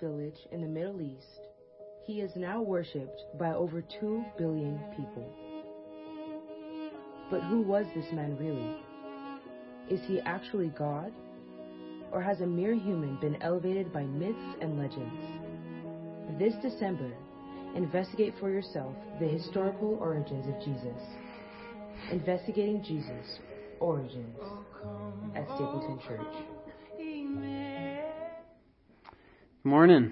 village in the Middle East, he is now worshipped by over 2 billion people. But who was this man really? Is he actually God? Or has a mere human been elevated by myths and legends? This December, investigate for yourself the historical origins of Jesus. Investigating Jesus Origins at Stapleton Church. Morning.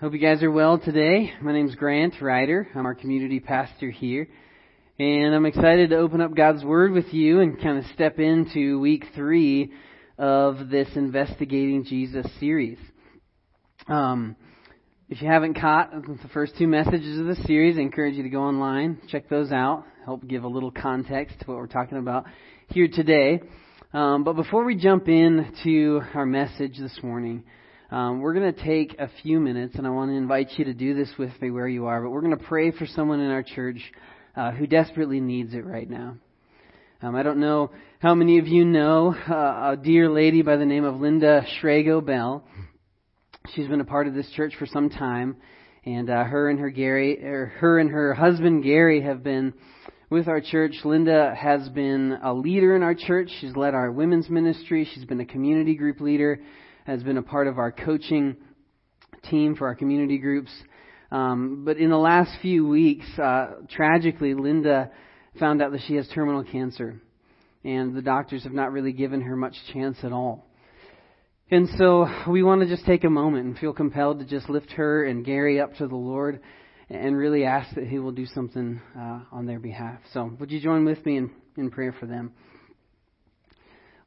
Hope you guys are well today. My name is Grant Ryder. I'm our community pastor here. And I'm excited to open up God's Word with you and kind of step into week three of this Investigating Jesus series. Um, if you haven't caught the first two messages of the series, I encourage you to go online, check those out, help give a little context to what we're talking about here today. Um, but before we jump into our message this morning, um, we're going to take a few minutes, and I want to invite you to do this with me where you are. But we're going to pray for someone in our church uh, who desperately needs it right now. Um, I don't know how many of you know uh, a dear lady by the name of Linda Schrago Bell. She's been a part of this church for some time, and uh, her and her Gary, or her and her husband Gary, have been with our church. Linda has been a leader in our church. She's led our women's ministry. She's been a community group leader. Has been a part of our coaching team for our community groups. Um, but in the last few weeks, uh, tragically, Linda found out that she has terminal cancer, and the doctors have not really given her much chance at all. And so we want to just take a moment and feel compelled to just lift her and Gary up to the Lord and really ask that He will do something uh, on their behalf. So would you join with me in, in prayer for them?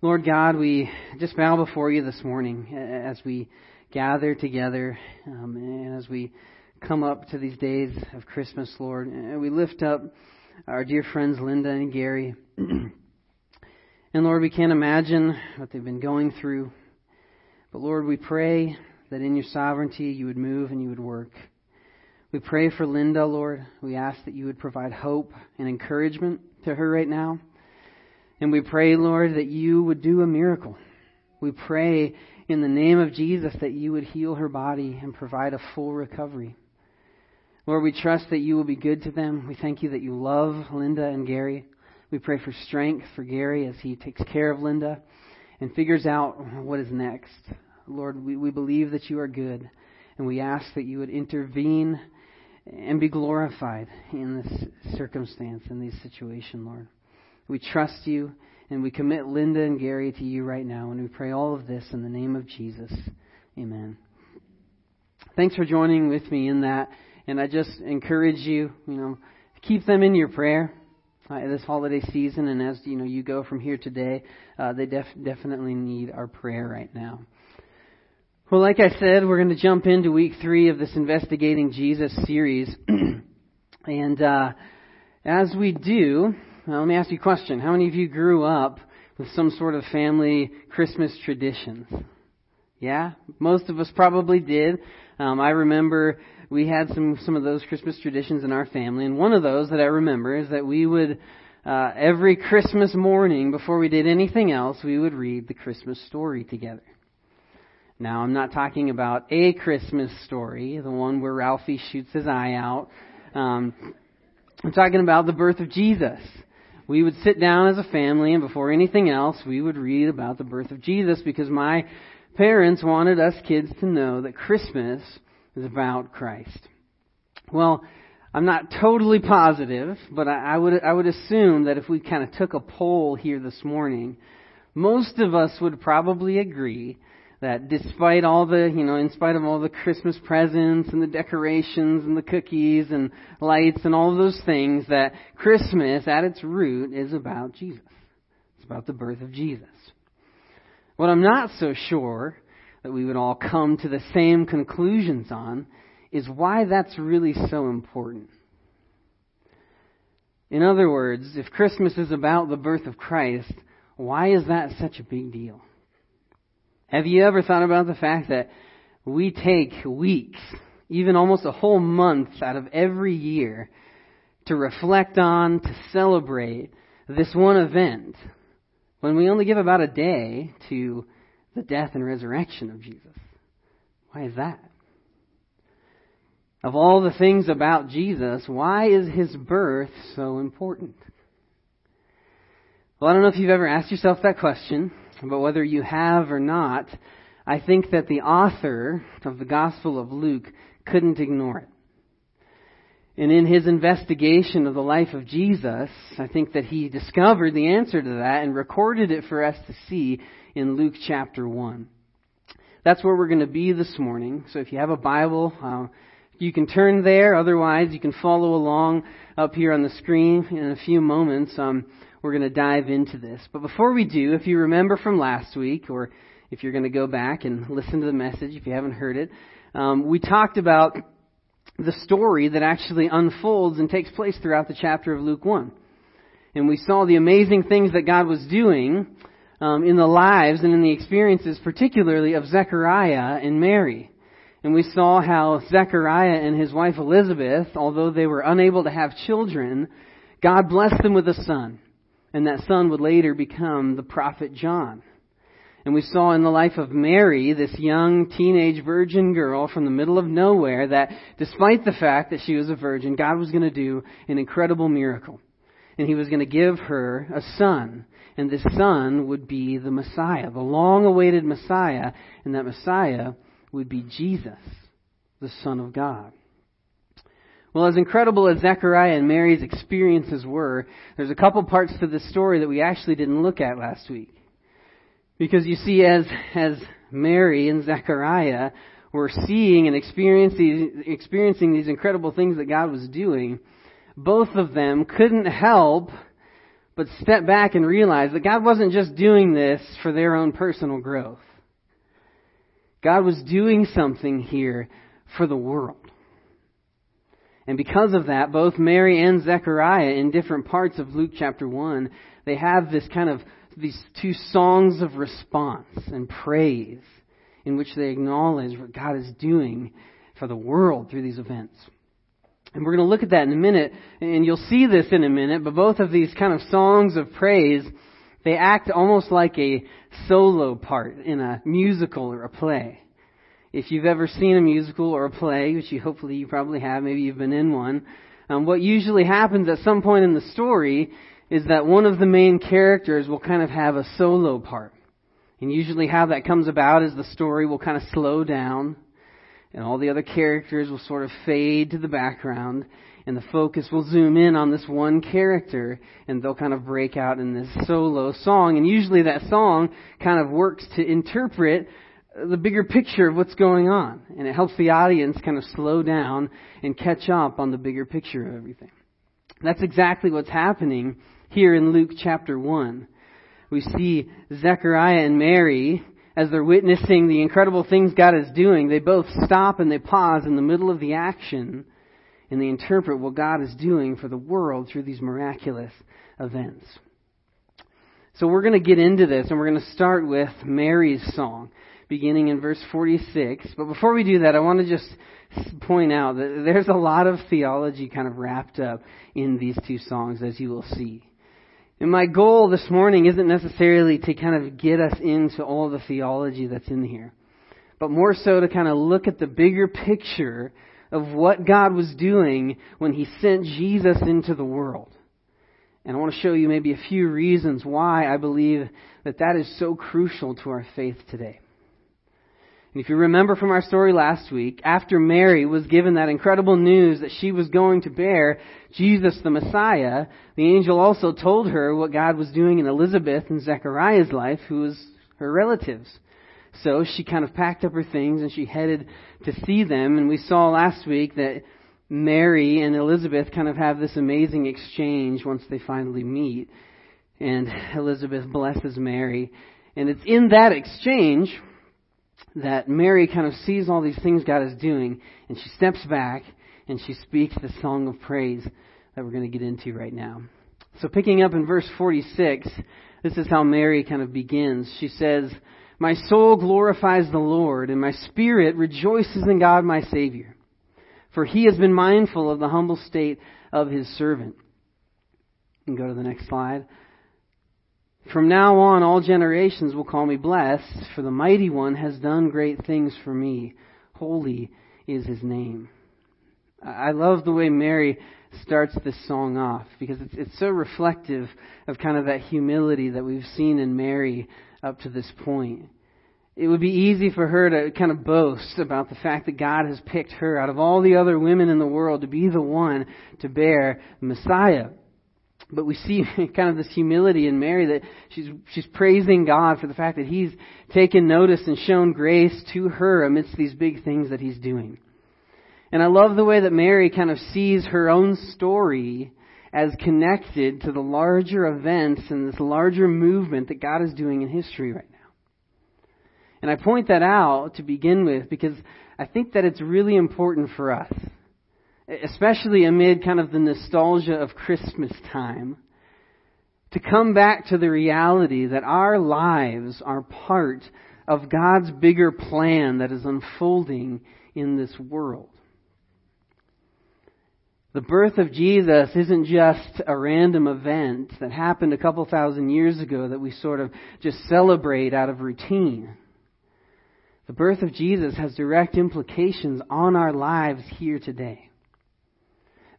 Lord God, we just bow before you this morning as we gather together um, and as we come up to these days of Christmas, Lord. And we lift up our dear friends Linda and Gary. and Lord, we can't imagine what they've been going through. But Lord, we pray that in your sovereignty you would move and you would work. We pray for Linda, Lord. We ask that you would provide hope and encouragement to her right now. And we pray, Lord, that you would do a miracle. We pray in the name of Jesus that you would heal her body and provide a full recovery. Lord, we trust that you will be good to them. We thank you that you love Linda and Gary. We pray for strength for Gary as he takes care of Linda and figures out what is next. Lord, we, we believe that you are good, and we ask that you would intervene and be glorified in this circumstance, in this situation, Lord. We trust you, and we commit Linda and Gary to you right now, and we pray all of this in the name of Jesus. Amen. Thanks for joining with me in that. And I just encourage you, you know, keep them in your prayer uh, this holiday season, and as you know, you go from here today, uh, they def- definitely need our prayer right now. Well, like I said, we're going to jump into week three of this investigating Jesus series, and uh, as we do, well, let me ask you a question: How many of you grew up with some sort of family Christmas traditions? Yeah, most of us probably did. Um, I remember we had some some of those Christmas traditions in our family, and one of those that I remember is that we would uh, every Christmas morning before we did anything else, we would read the Christmas story together. Now, I'm not talking about a Christmas story, the one where Ralphie shoots his eye out. Um, I'm talking about the birth of Jesus. We would sit down as a family, and before anything else, we would read about the birth of Jesus because my parents wanted us kids to know that Christmas is about Christ. Well, I'm not totally positive, but I, I would I would assume that if we kind of took a poll here this morning, most of us would probably agree that despite all the, you know, in spite of all the Christmas presents and the decorations and the cookies and lights and all those things, that Christmas at its root is about Jesus. It's about the birth of Jesus. What I'm not so sure that we would all come to the same conclusions on is why that's really so important. In other words, if Christmas is about the birth of Christ, why is that such a big deal? Have you ever thought about the fact that we take weeks, even almost a whole month out of every year to reflect on, to celebrate this one event, when we only give about a day to the death and resurrection of Jesus. Why is that? Of all the things about Jesus, why is his birth so important? Well, I don't know if you've ever asked yourself that question, but whether you have or not, I think that the author of the Gospel of Luke couldn't ignore it. And in his investigation of the life of Jesus, I think that he discovered the answer to that and recorded it for us to see in Luke chapter 1. That's where we're going to be this morning. So if you have a Bible, uh, you can turn there. Otherwise, you can follow along up here on the screen in a few moments. Um, we're going to dive into this. But before we do, if you remember from last week, or if you're going to go back and listen to the message if you haven't heard it, um, we talked about the story that actually unfolds and takes place throughout the chapter of Luke 1. And we saw the amazing things that God was doing um, in the lives and in the experiences, particularly of Zechariah and Mary. And we saw how Zechariah and his wife Elizabeth, although they were unable to have children, God blessed them with a son. And that son would later become the prophet John. And we saw in the life of Mary, this young teenage virgin girl from the middle of nowhere, that despite the fact that she was a virgin, God was going to do an incredible miracle. And He was going to give her a son. And this son would be the Messiah, the long awaited Messiah. And that Messiah would be Jesus, the Son of God. Well, as incredible as Zechariah and Mary's experiences were, there's a couple parts to this story that we actually didn't look at last week. Because you see, as, as Mary and Zechariah were seeing and experiencing, experiencing these incredible things that God was doing, both of them couldn't help but step back and realize that God wasn't just doing this for their own personal growth. God was doing something here for the world. And because of that, both Mary and Zechariah in different parts of Luke chapter 1, they have this kind of these two songs of response and praise in which they acknowledge what God is doing for the world through these events. And we're going to look at that in a minute, and you'll see this in a minute, but both of these kind of songs of praise, they act almost like a solo part in a musical or a play. If you've ever seen a musical or a play, which you hopefully you probably have, maybe you've been in one, um, what usually happens at some point in the story is that one of the main characters will kind of have a solo part. And usually how that comes about is the story will kind of slow down and all the other characters will sort of fade to the background and the focus will zoom in on this one character and they'll kind of break out in this solo song and usually that song kind of works to interpret the bigger picture of what's going on and it helps the audience kind of slow down and catch up on the bigger picture of everything. That's exactly what's happening here in Luke chapter 1. We see Zechariah and Mary, as they're witnessing the incredible things God is doing, they both stop and they pause in the middle of the action and they interpret what God is doing for the world through these miraculous events. So we're going to get into this and we're going to start with Mary's song, beginning in verse 46. But before we do that, I want to just point out that there's a lot of theology kind of wrapped up in these two songs, as you will see. And my goal this morning isn't necessarily to kind of get us into all the theology that's in here, but more so to kind of look at the bigger picture of what God was doing when He sent Jesus into the world. And I want to show you maybe a few reasons why I believe that that is so crucial to our faith today. And if you remember from our story last week, after Mary was given that incredible news that she was going to bear Jesus the Messiah, the angel also told her what God was doing in Elizabeth and Zechariah's life, who was her relatives. So she kind of packed up her things and she headed to see them. And we saw last week that Mary and Elizabeth kind of have this amazing exchange once they finally meet. And Elizabeth blesses Mary. And it's in that exchange that Mary kind of sees all these things God is doing, and she steps back and she speaks the song of praise that we're going to get into right now. So, picking up in verse 46, this is how Mary kind of begins. She says, My soul glorifies the Lord, and my spirit rejoices in God my Savior, for he has been mindful of the humble state of his servant. And go to the next slide. From now on, all generations will call me blessed, for the mighty one has done great things for me. holy is his name. I love the way Mary starts this song off because it's, it's so reflective of kind of that humility that we've seen in Mary up to this point. It would be easy for her to kind of boast about the fact that God has picked her out of all the other women in the world to be the one to bear Messiah. But we see kind of this humility in Mary that she's, she's praising God for the fact that He's taken notice and shown grace to her amidst these big things that He's doing. And I love the way that Mary kind of sees her own story as connected to the larger events and this larger movement that God is doing in history right now. And I point that out to begin with because I think that it's really important for us, especially amid kind of the nostalgia of Christmas time, to come back to the reality that our lives are part of God's bigger plan that is unfolding in this world. The birth of Jesus isn't just a random event that happened a couple thousand years ago that we sort of just celebrate out of routine. The birth of Jesus has direct implications on our lives here today.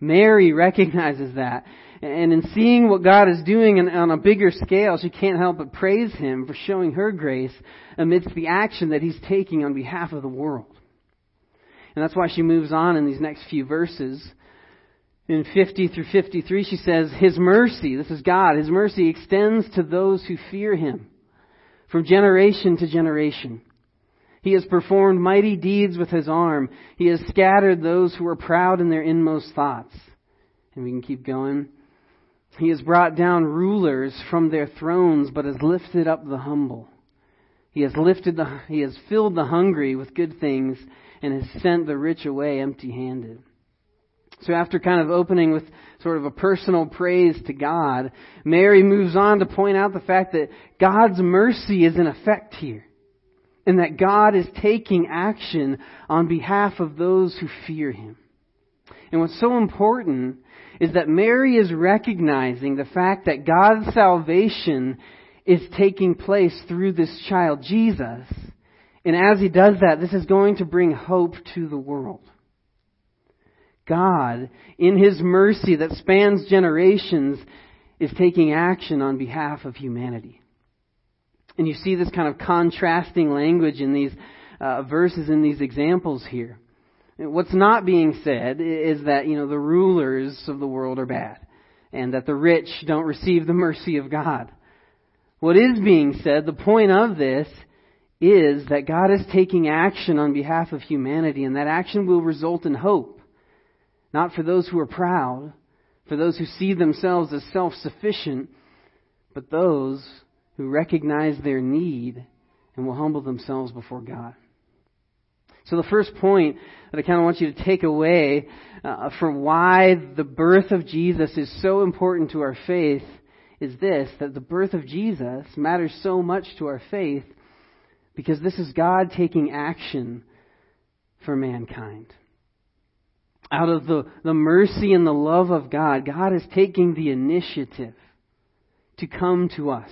Mary recognizes that. And in seeing what God is doing on a bigger scale, she can't help but praise Him for showing her grace amidst the action that He's taking on behalf of the world. And that's why she moves on in these next few verses. In 50 through 53, she says, His mercy, this is God, His mercy extends to those who fear Him from generation to generation. He has performed mighty deeds with his arm. He has scattered those who are proud in their inmost thoughts. And we can keep going. He has brought down rulers from their thrones, but has lifted up the humble. He has lifted the, he has filled the hungry with good things and has sent the rich away empty handed. So after kind of opening with sort of a personal praise to God, Mary moves on to point out the fact that God's mercy is in effect here and that God is taking action on behalf of those who fear Him. And what's so important is that Mary is recognizing the fact that God's salvation is taking place through this child, Jesus. And as He does that, this is going to bring hope to the world. God, in His mercy that spans generations, is taking action on behalf of humanity. And you see this kind of contrasting language in these uh, verses, in these examples here. What's not being said is that, you know, the rulers of the world are bad and that the rich don't receive the mercy of God. What is being said, the point of this, is that God is taking action on behalf of humanity and that action will result in hope. Not for those who are proud, for those who see themselves as self-sufficient, but those who recognize their need and will humble themselves before God. So the first point that I kind of want you to take away uh, for why the birth of Jesus is so important to our faith is this, that the birth of Jesus matters so much to our faith because this is God taking action for mankind. Out of the, the mercy and the love of God, God is taking the initiative to come to us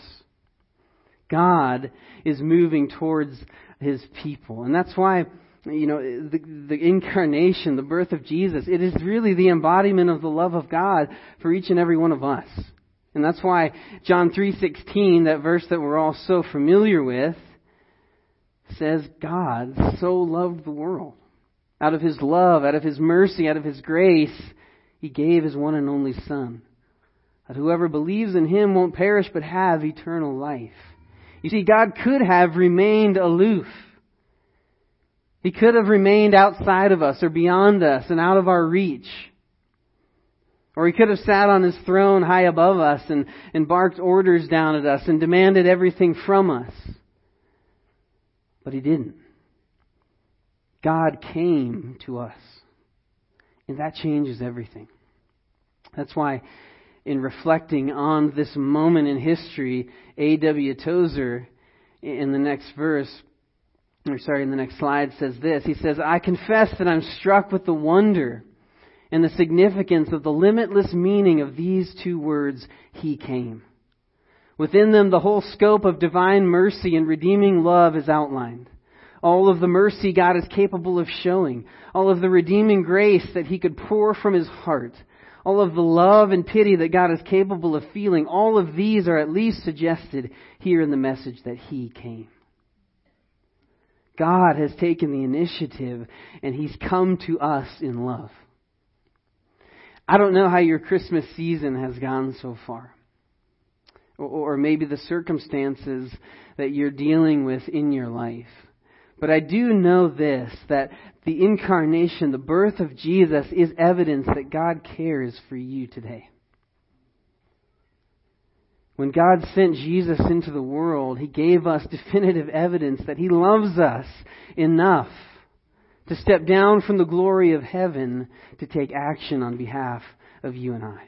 God is moving towards his people. And that's why, you know, the, the incarnation, the birth of Jesus, it is really the embodiment of the love of God for each and every one of us. And that's why John 3:16, that verse that we're all so familiar with, says God so loved the world. Out of his love, out of his mercy, out of his grace, he gave his one and only son. That whoever believes in him won't perish but have eternal life. You see, God could have remained aloof. He could have remained outside of us or beyond us and out of our reach. Or he could have sat on his throne high above us and, and barked orders down at us and demanded everything from us. But he didn't. God came to us. And that changes everything. That's why in reflecting on this moment in history, A.W. Tozer, in the next verse, or sorry, in the next slide, says this. He says, I confess that I'm struck with the wonder and the significance of the limitless meaning of these two words, He came. Within them, the whole scope of divine mercy and redeeming love is outlined. all of the mercy God is capable of showing, all of the redeeming grace that He could pour from His heart, all of the love and pity that God is capable of feeling, all of these are at least suggested here in the message that He came. God has taken the initiative and He's come to us in love. I don't know how your Christmas season has gone so far. Or maybe the circumstances that you're dealing with in your life. But I do know this, that the incarnation, the birth of Jesus is evidence that God cares for you today. When God sent Jesus into the world, He gave us definitive evidence that He loves us enough to step down from the glory of heaven to take action on behalf of you and I.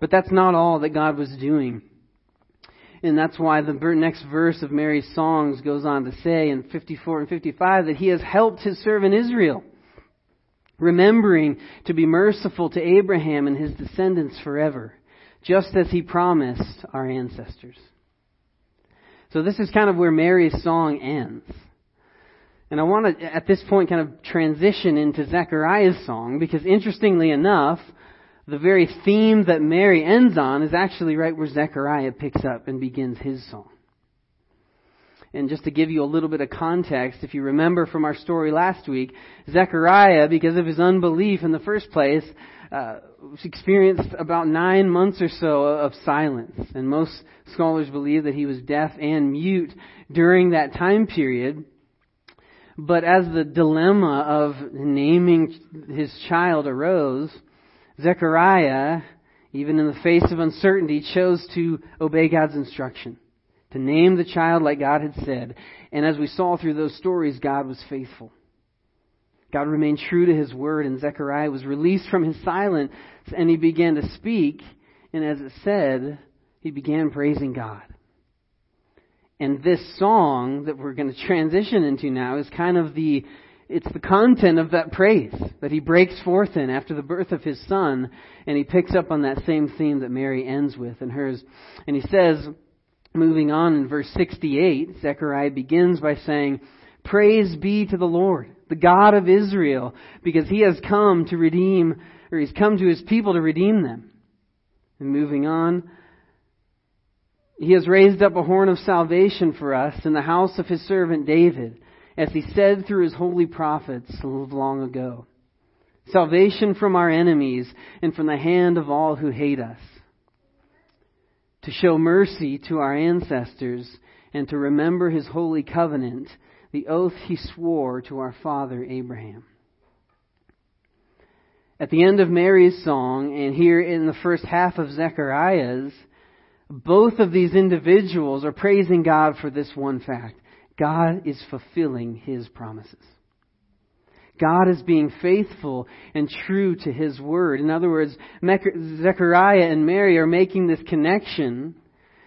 But that's not all that God was doing. And that's why the next verse of Mary's songs goes on to say in 54 and 55 that He has helped His servant Israel, remembering to be merciful to Abraham and his descendants forever just as he promised our ancestors. So this is kind of where Mary's song ends. And I want to, at this point, kind of transition into Zechariah's song, because interestingly enough, the very theme that Mary ends on is actually right where Zechariah picks up and begins his song. And just to give you a little bit of context, if you remember from our story last week, Zechariah, because of his unbelief in the first place, uh, experienced about nine months or so of silence. And most scholars believe that he was deaf and mute during that time period. But as the dilemma of naming his child arose, Zechariah, even in the face of uncertainty, chose to obey God's instruction, to name the child like God had said. And as we saw through those stories, God was faithful. God remained true to his word, and Zechariah was released from his silence, and he began to speak. And as it said, he began praising God. And this song that we're going to transition into now is kind of the it's the content of that praise that he breaks forth in after the birth of his son, and he picks up on that same theme that Mary ends with in hers. And he says, moving on in verse 68, Zechariah begins by saying, Praise be to the Lord the God of Israel, because he has come to redeem, or he's come to his people to redeem them. And moving on, he has raised up a horn of salvation for us in the house of his servant David, as he said through his holy prophets long ago. Salvation from our enemies and from the hand of all who hate us. To show mercy to our ancestors and to remember his holy covenant the oath he swore to our father Abraham. At the end of Mary's song, and here in the first half of Zechariah's, both of these individuals are praising God for this one fact. God is fulfilling his promises. God is being faithful and true to his word. In other words, Zechariah and Mary are making this connection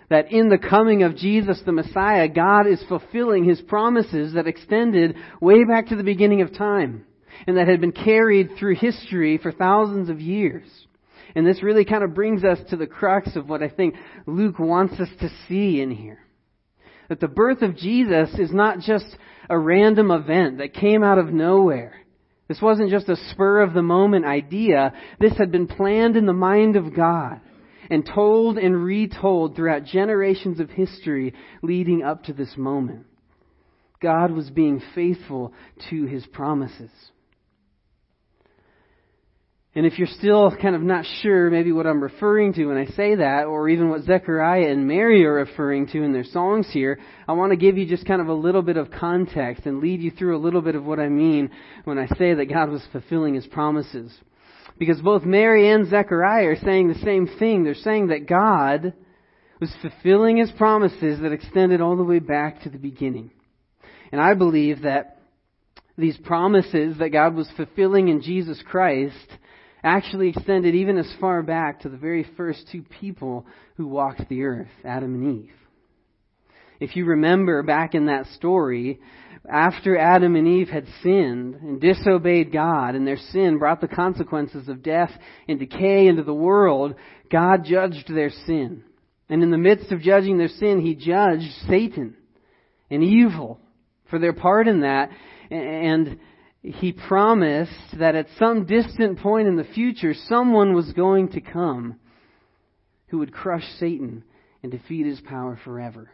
that in the coming of Jesus the Messiah, God is fulfilling His promises that extended way back to the beginning of time and that had been carried through history for thousands of years. And this really kind of brings us to the crux of what I think Luke wants us to see in here. That the birth of Jesus is not just a random event that came out of nowhere. This wasn't just a spur of the moment idea. This had been planned in the mind of God and told and retold throughout generations of history leading up to this moment. God was being faithful to his promises. And if you're still kind of not sure maybe what I'm referring to when I say that, or even what Zechariah and Mary are referring to in their songs here, I want to give you just kind of a little bit of context and lead you through a little bit of what I mean when I say that God was fulfilling his promises. Because both Mary and Zechariah are saying the same thing. They're saying that God was fulfilling his promises that extended all the way back to the beginning. And I believe that these promises that God was fulfilling in Jesus Christ actually extended even as far back to the very first two people who walked the earth, Adam and Eve. If you remember back in that story, after Adam and Eve had sinned and disobeyed God, and their sin brought the consequences of death and decay into the world, God judged their sin. And in the midst of judging their sin, He judged Satan and evil for their part in that. And he promised that at some distant point in the future, someone was going to come who would crush Satan and defeat his power forever.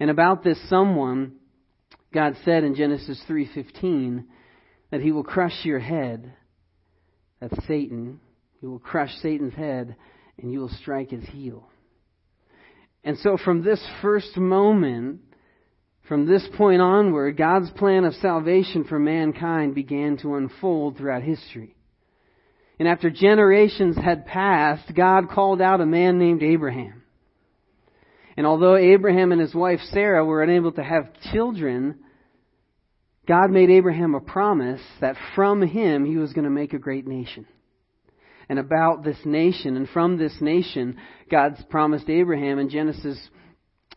And about this someone, God said in Genesis 3:15 that he will crush your head. That's Satan. He will crush Satan's head and you will strike his heel. And so from this first moment, from this point onward, God's plan of salvation for mankind began to unfold throughout history. And after generations had passed, God called out a man named Abraham. And although Abraham and his wife Sarah were unable to have children, God made Abraham a promise that from him he was going to make a great nation. And about this nation, and from this nation, God's promised Abraham in Genesis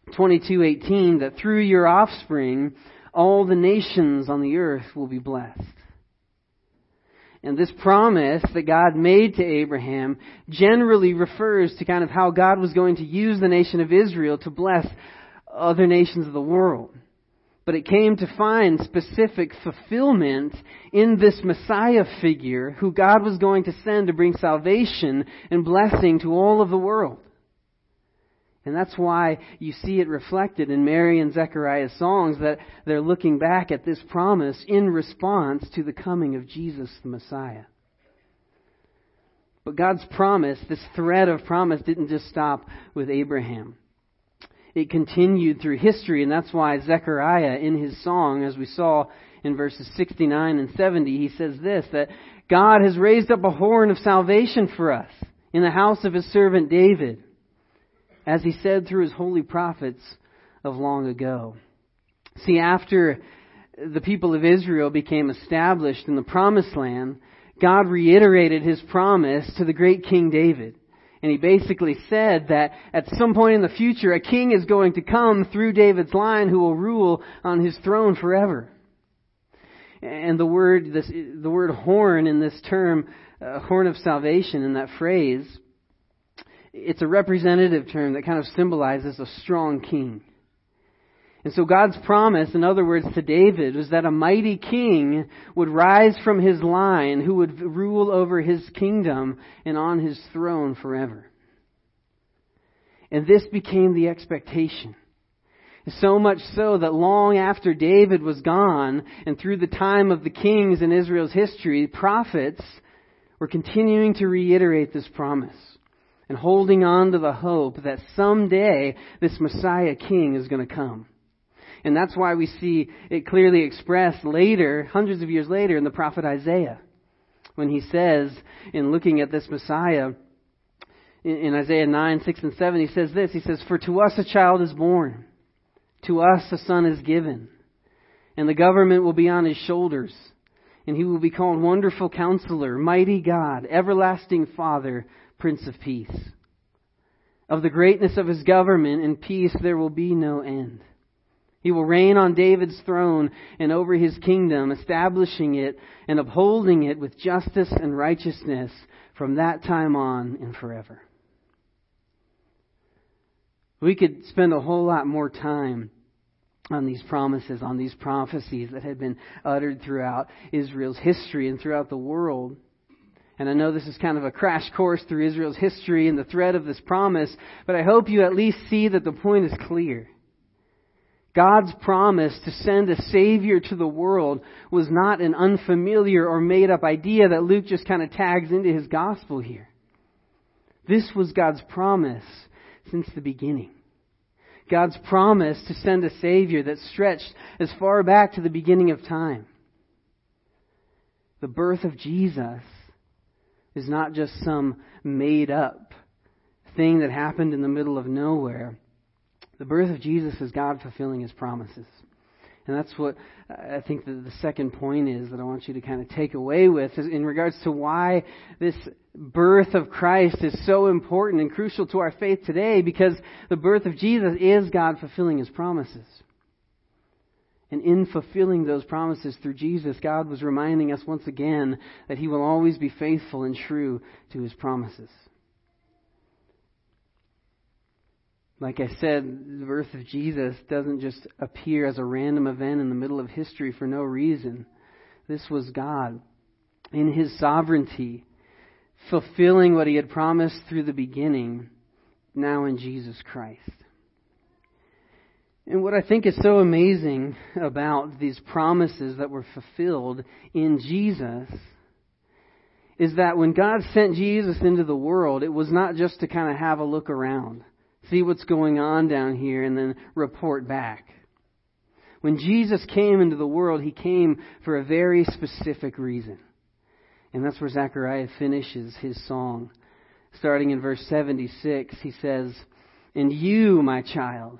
22:18 that through your offspring all the nations on the earth will be blessed. And this promise that God made to Abraham generally refers to kind of how God was going to use the nation of Israel to bless other nations of the world. But it came to find specific fulfillment in this Messiah figure who God was going to send to bring salvation and blessing to all of the world. And that's why you see it reflected in Mary and Zechariah's songs that they're looking back at this promise in response to the coming of Jesus the Messiah. But God's promise, this thread of promise, didn't just stop with Abraham. It continued through history, and that's why Zechariah, in his song, as we saw in verses 69 and 70, he says this, that God has raised up a horn of salvation for us in the house of his servant David as he said through his holy prophets of long ago. See, after the people of Israel became established in the promised land, God reiterated his promise to the great King David. And he basically said that at some point in the future, a king is going to come through David's line who will rule on his throne forever. And the word, this, the word horn in this term, uh, horn of salvation in that phrase, it's a representative term that kind of symbolizes a strong king. And so God's promise, in other words, to David was that a mighty king would rise from his line who would rule over his kingdom and on his throne forever. And this became the expectation. So much so that long after David was gone and through the time of the kings in Israel's history, prophets were continuing to reiterate this promise and holding on to the hope that someday this Messiah King is going to come. And that's why we see it clearly expressed later, hundreds of years later, in the prophet Isaiah. When he says, in looking at this Messiah, in, Isaiah 9, 6, and 7, he says this. He says, For to us a child is born, to us a son is given, and the government will be on his shoulders, and he will be called Wonderful Counselor, Mighty God, Everlasting Father, Prince of Peace. Of the greatness of his government and peace there will be no end. He will reign on David's throne and over his kingdom, establishing it and upholding it with justice and righteousness from that time on and forever. We could spend a whole lot more time on these promises, on these prophecies that had been uttered throughout Israel's history and throughout the world. And I know this is kind of a crash course through Israel's history and the thread of this promise, but I hope you at least see that the point is clear. God's promise to send a Savior to the world was not an unfamiliar or made up idea that Luke just kind of tags into his gospel here. This was God's promise since the beginning. God's promise to send a Savior that stretched as far back to the beginning of time. The birth of Jesus is not just some made up thing that happened in the middle of nowhere. The birth of Jesus is God fulfilling his promises. And that's what uh, I think the, the second point is that I want you to kind of take away with in regards to why this birth of Christ is so important and crucial to our faith today because the birth of Jesus is God fulfilling his promises. And in fulfilling those promises through Jesus, God was reminding us once again that He will always be faithful and true to His promises. Like I said, the birth of Jesus doesn't just appear as a random event in the middle of history for no reason. This was God in His sovereignty, fulfilling what He had promised through the beginning, now in Jesus Christ. And what I think is so amazing about these promises that were fulfilled in Jesus is that when God sent Jesus into the world, it was not just to kind of have a look around see what's going on down here, and then report back. When Jesus came into the world, he came for a very specific reason. And that's where Zechariah finishes his song. Starting in verse 76, he says, And you, my child,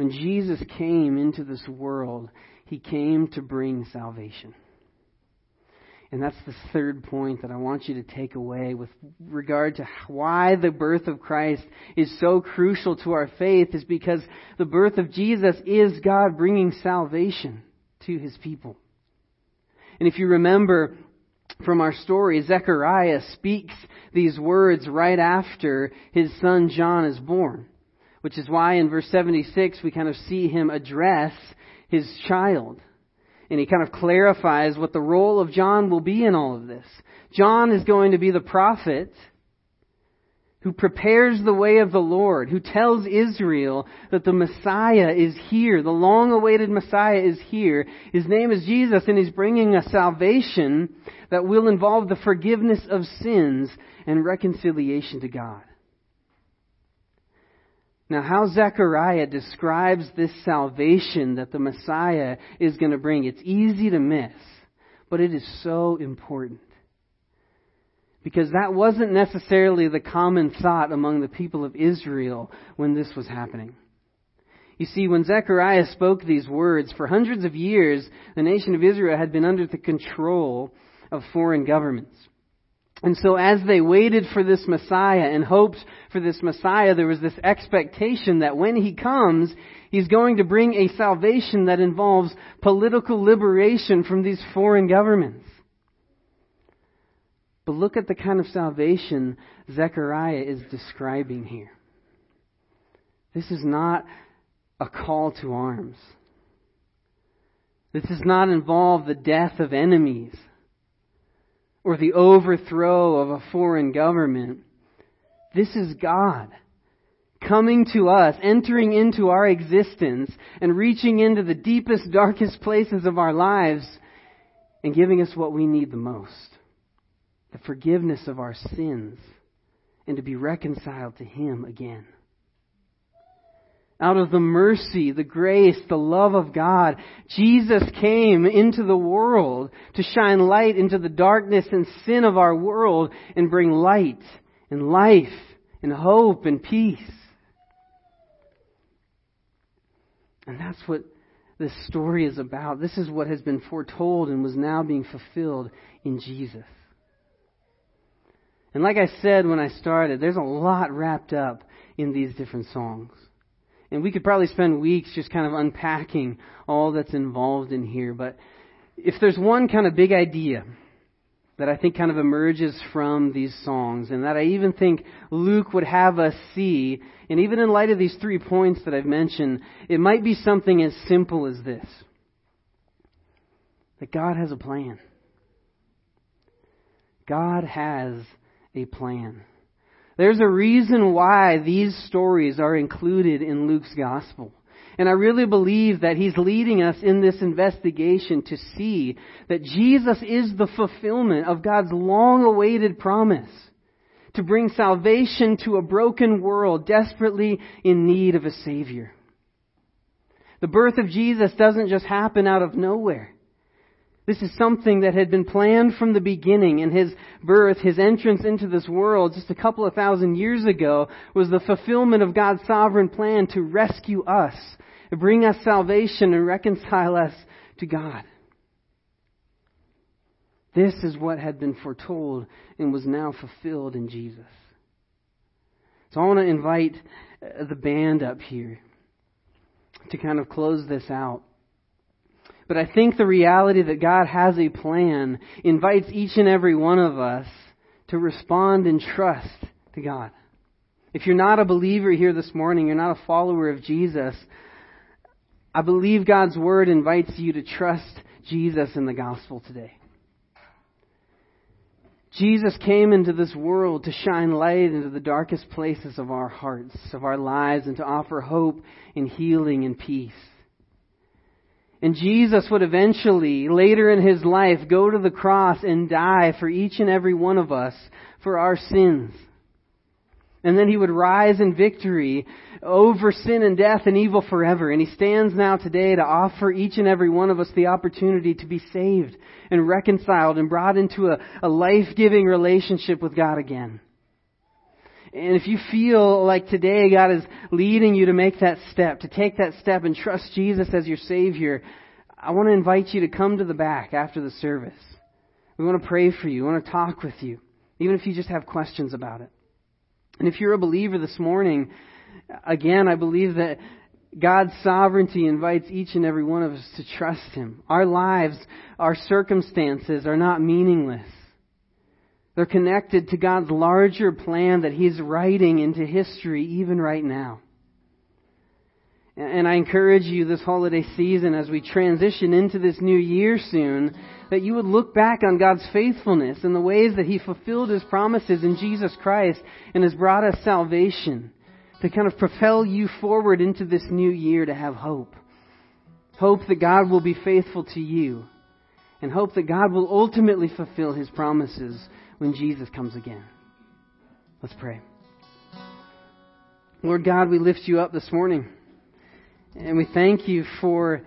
When Jesus came into this world, he came to bring salvation. And that's the third point that I want you to take away with regard to why the birth of Christ is so crucial to our faith is because the birth of Jesus is God bringing salvation to his people. And if you remember from our story, Zechariah speaks these words right after his son John is born, which is why in verse 76 we kind of see him address his child and he kind of clarifies what the role of John will be in all of this. John is going to be the prophet who prepares the way of the Lord, who tells Israel that the Messiah is here, the long awaited Messiah is here. His name is Jesus, and he's bringing a salvation that will involve the forgiveness of sins and reconciliation to God. Now, how Zechariah describes this salvation that the Messiah is going to bring, it's easy to miss, but it is so important. Because that wasn't necessarily the common thought among the people of Israel when this was happening. You see, when Zechariah spoke these words, for hundreds of years, the nation of Israel had been under the control of foreign governments. And so as they waited for this Messiah and hoped for this Messiah, there was this expectation that when he comes, he's going to bring a salvation that involves political liberation from these foreign governments. But look at the kind of salvation Zechariah is describing here. This is not a call to arms. This does not involve the death of enemies or the overthrow of a foreign government. This is God coming to us, entering into our existence, and reaching into the deepest, darkest places of our lives and giving us what we need the most the forgiveness of our sins and to be reconciled to Him again out of the mercy, the grace, the love of God, Jesus came into the world to shine light into the darkness and sin of our world and bring light and life and hope and peace. And that's what this story is about. This is what has been foretold and was now being fulfilled in Jesus. And like I said when I started, there's a lot wrapped up in these different songs. And we could probably spend weeks just kind of unpacking all that's involved in here. But if there's one kind of big idea that I think kind of emerges from these songs, and that I even think Luke would have us see, and even in light of these three points that I've mentioned, it might be something as simple as this that God has a plan. God has a plan. There's a reason why these stories are included in Luke's gospel. And I really believe that he's leading us in this investigation to see that Jesus is the fulfillment of God's long awaited promise to bring salvation to a broken world desperately in need of a Savior. The birth of Jesus doesn't just happen out of nowhere. This is something that had been planned from the beginning, and his birth, his entrance into this world just a couple of thousand years ago was the fulfillment of God's sovereign plan to rescue us, to bring us salvation and reconcile us to God. This is what had been foretold and was now fulfilled in Jesus. So I want to invite the band up here to kind of close this out. But I think the reality that God has a plan invites each and every one of us to respond in trust to God. If you're not a believer here this morning, you're not a follower of Jesus, I believe God's Word invites you to trust Jesus in the gospel today. Jesus came into this world to shine light into the darkest places of our hearts, of our lives, and to offer hope and healing and peace. And Jesus would eventually, later in his life, go to the cross and die for each and every one of us for our sins. And then he would rise in victory over sin and death and evil forever. And he stands now today to offer each and every one of us the opportunity to be saved and reconciled and brought into a, a life-giving relationship with God again. And if you feel like today God is leading you to make that step, to take that step and trust Jesus as your Savior, I want to invite you to come to the back after the service. We want to pray for you. We want to talk with you, even if you just have questions about it. And if you're a believer this morning, again, I believe that God's sovereignty invites each and every one of us to trust Him. Our lives, our circumstances are not meaningless. They're connected to God's larger plan that He's writing into history even right now. And I encourage you this holiday season as we transition into this new year soon, that you would look back on God's faithfulness and the ways that He fulfilled His promises in Jesus Christ and has brought us salvation to kind of propel you forward into this new year to have hope. Hope that God will be faithful to you and hope that God will ultimately fulfill His promises when Jesus comes again. Let's pray. Lord God, we lift you up this morning. And we thank you for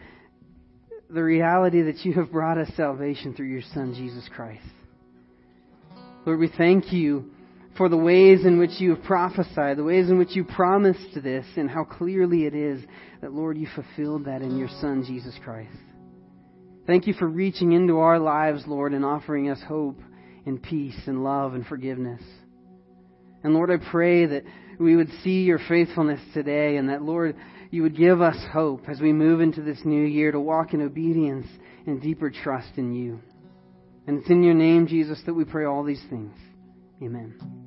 the reality that you have brought us salvation through your Son, Jesus Christ. Lord, we thank you for the ways in which you have prophesied, the ways in which you promised this, and how clearly it is that, Lord, you fulfilled that in your Son, Jesus Christ. Thank you for reaching into our lives, Lord, and offering us hope and peace and love and forgiveness. And Lord, I pray that we would see your faithfulness today and that, Lord, you would give us hope as we move into this new year to walk in obedience and deeper trust in you. And it's in your name, Jesus, that we pray all these things. Amen.